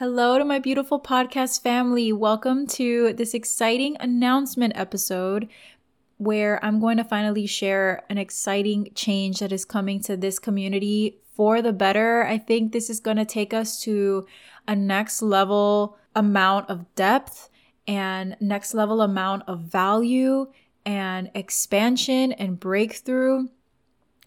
Hello to my beautiful podcast family. Welcome to this exciting announcement episode where I'm going to finally share an exciting change that is coming to this community for the better. I think this is going to take us to a next level amount of depth and next level amount of value and expansion and breakthrough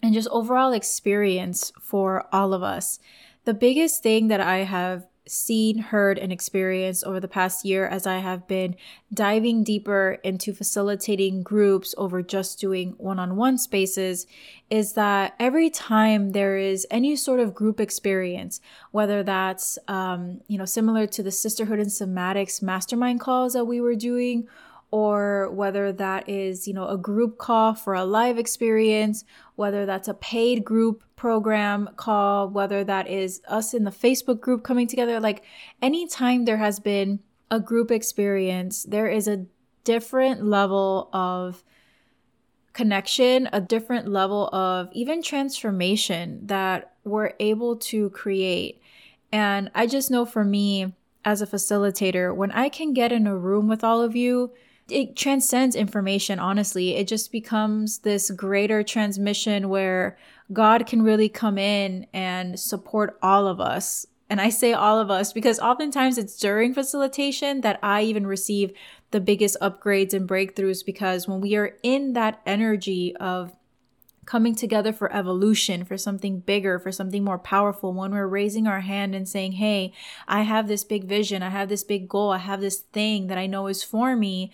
and just overall experience for all of us. The biggest thing that I have seen, heard, and experienced over the past year as I have been diving deeper into facilitating groups over just doing one on one spaces is that every time there is any sort of group experience, whether that's, um, you know, similar to the Sisterhood and Somatics mastermind calls that we were doing, or whether that is, you know, a group call for a live experience, whether that's a paid group program call, whether that is us in the Facebook group coming together, like anytime there has been a group experience, there is a different level of connection, a different level of even transformation that we're able to create. And I just know for me as a facilitator, when I can get in a room with all of you, it transcends information, honestly. It just becomes this greater transmission where God can really come in and support all of us. And I say all of us because oftentimes it's during facilitation that I even receive the biggest upgrades and breakthroughs because when we are in that energy of coming together for evolution, for something bigger, for something more powerful, when we're raising our hand and saying, Hey, I have this big vision, I have this big goal, I have this thing that I know is for me.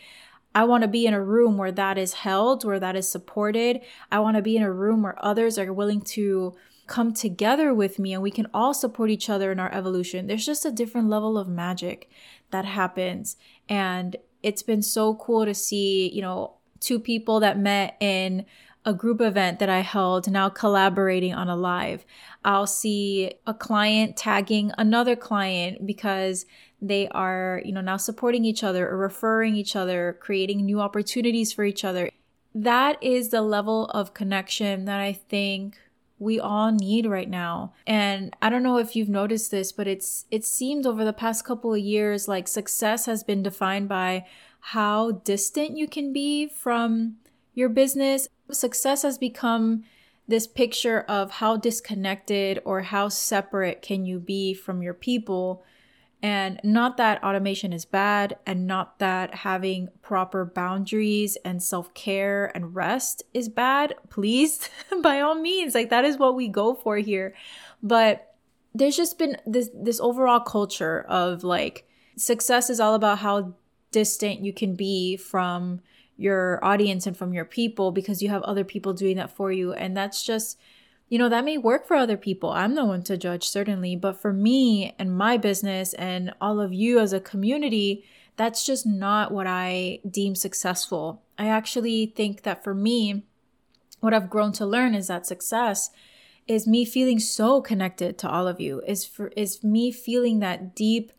I want to be in a room where that is held, where that is supported. I want to be in a room where others are willing to come together with me and we can all support each other in our evolution. There's just a different level of magic that happens. And it's been so cool to see, you know, two people that met in a group event that I held now collaborating on a live. I'll see a client tagging another client because they are, you know, now supporting each other or referring each other, creating new opportunities for each other. That is the level of connection that I think we all need right now. And I don't know if you've noticed this, but it's it seemed over the past couple of years like success has been defined by how distant you can be from your business. Success has become this picture of how disconnected or how separate can you be from your people and not that automation is bad, and not that having proper boundaries and self care and rest is bad. Please, by all means, like that is what we go for here. But there's just been this this overall culture of like success is all about how distant you can be from your audience and from your people because you have other people doing that for you and that's just you know, that may work for other people. I'm no one to judge, certainly. But for me and my business and all of you as a community, that's just not what I deem successful. I actually think that for me, what I've grown to learn is that success is me feeling so connected to all of you, is for is me feeling that deep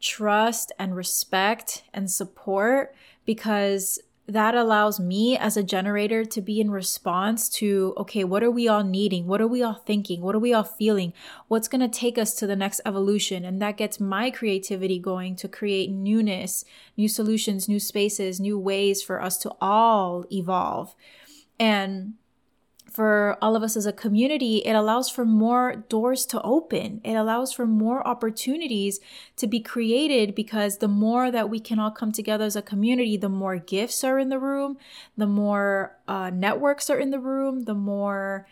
trust and respect and support because that allows me as a generator to be in response to okay what are we all needing? What are we all thinking? What are we all feeling? What's going to take us to the next evolution? And that gets my creativity going to create newness new solutions new spaces new ways for us to all evolve. And for all of us as a community, it allows for more doors to open. It allows for more opportunities to be created because the more that we can all come together as a community, the more gifts are in the room, the more uh, networks are in the room, the more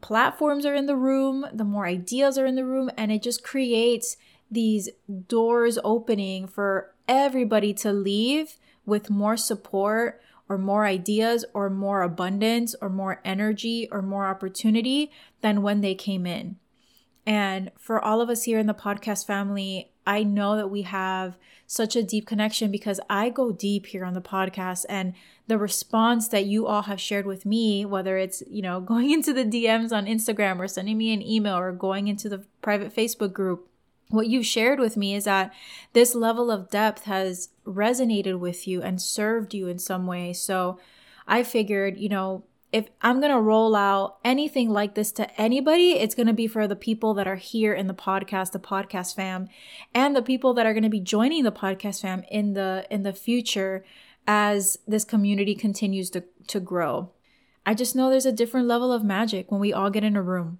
platforms are in the room, the more ideas are in the room, and it just creates these doors opening for everybody to leave with more support or more ideas or more abundance or more energy or more opportunity than when they came in. And for all of us here in the podcast family, I know that we have such a deep connection because I go deep here on the podcast and the response that you all have shared with me, whether it's, you know, going into the DMs on Instagram or sending me an email or going into the private Facebook group, what you've shared with me is that this level of depth has resonated with you and served you in some way. So I figured, you know, if I'm going to roll out anything like this to anybody, it's going to be for the people that are here in the podcast, the podcast fam, and the people that are going to be joining the podcast fam in the in the future as this community continues to to grow. I just know there's a different level of magic when we all get in a room.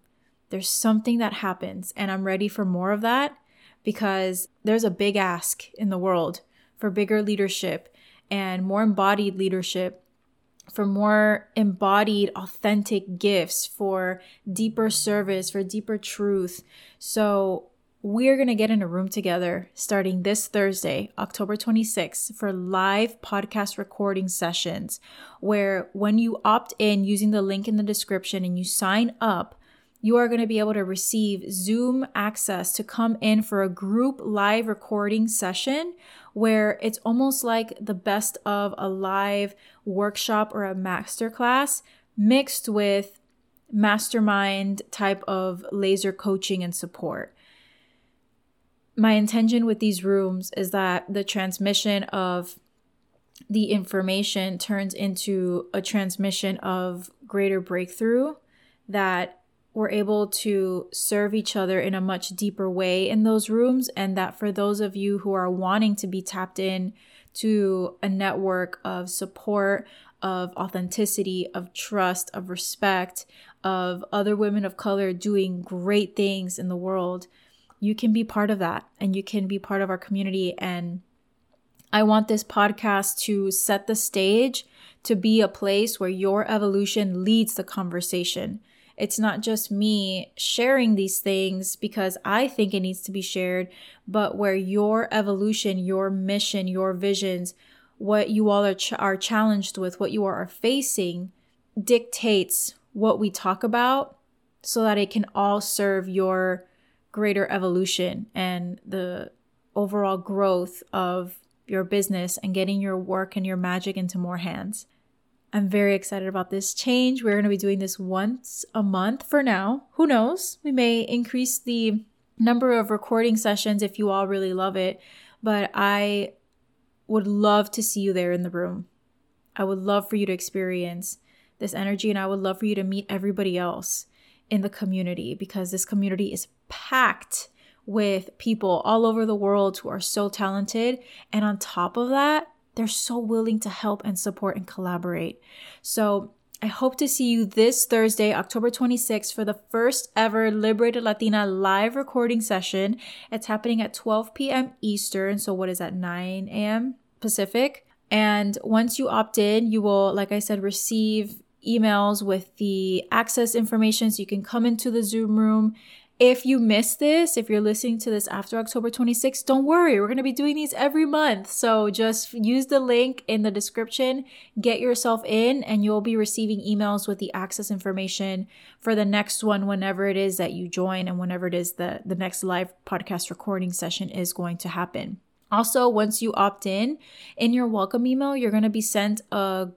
There's something that happens and I'm ready for more of that because there's a big ask in the world for bigger leadership and more embodied leadership for more embodied, authentic gifts, for deeper service, for deeper truth. So, we're going to get in a room together starting this Thursday, October 26th, for live podcast recording sessions. Where, when you opt in using the link in the description and you sign up, you are going to be able to receive Zoom access to come in for a group live recording session where it's almost like the best of a live workshop or a masterclass mixed with mastermind type of laser coaching and support. My intention with these rooms is that the transmission of the information turns into a transmission of greater breakthrough that we're able to serve each other in a much deeper way in those rooms. And that for those of you who are wanting to be tapped in to a network of support, of authenticity, of trust, of respect, of other women of color doing great things in the world, you can be part of that and you can be part of our community. And I want this podcast to set the stage to be a place where your evolution leads the conversation it's not just me sharing these things because I think it needs to be shared, but where your evolution, your mission, your visions, what you all are, ch- are challenged with, what you are facing, dictates what we talk about so that it can all serve your greater evolution and the overall growth of your business and getting your work and your magic into more hands. I'm very excited about this change. We're going to be doing this once a month for now. Who knows? We may increase the number of recording sessions if you all really love it, but I would love to see you there in the room. I would love for you to experience this energy and I would love for you to meet everybody else in the community because this community is packed with people all over the world who are so talented. And on top of that, they're so willing to help and support and collaborate. So I hope to see you this Thursday, October 26th, for the first ever Liberated Latina live recording session. It's happening at 12 p.m. Eastern. So, what is that, 9 a.m. Pacific? And once you opt in, you will, like I said, receive emails with the access information so you can come into the Zoom room if you missed this, if you're listening to this after October 26th, don't worry. We're going to be doing these every month. So just use the link in the description, get yourself in, and you'll be receiving emails with the access information for the next one whenever it is that you join and whenever it is that the next live podcast recording session is going to happen. Also, once you opt in, in your welcome email, you're going to be sent a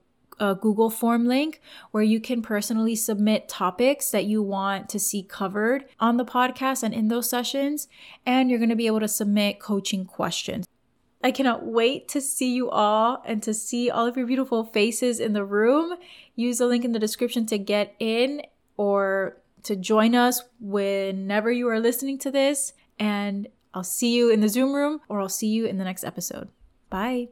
a Google form link where you can personally submit topics that you want to see covered on the podcast and in those sessions. And you're going to be able to submit coaching questions. I cannot wait to see you all and to see all of your beautiful faces in the room. Use the link in the description to get in or to join us whenever you are listening to this. And I'll see you in the Zoom room or I'll see you in the next episode. Bye.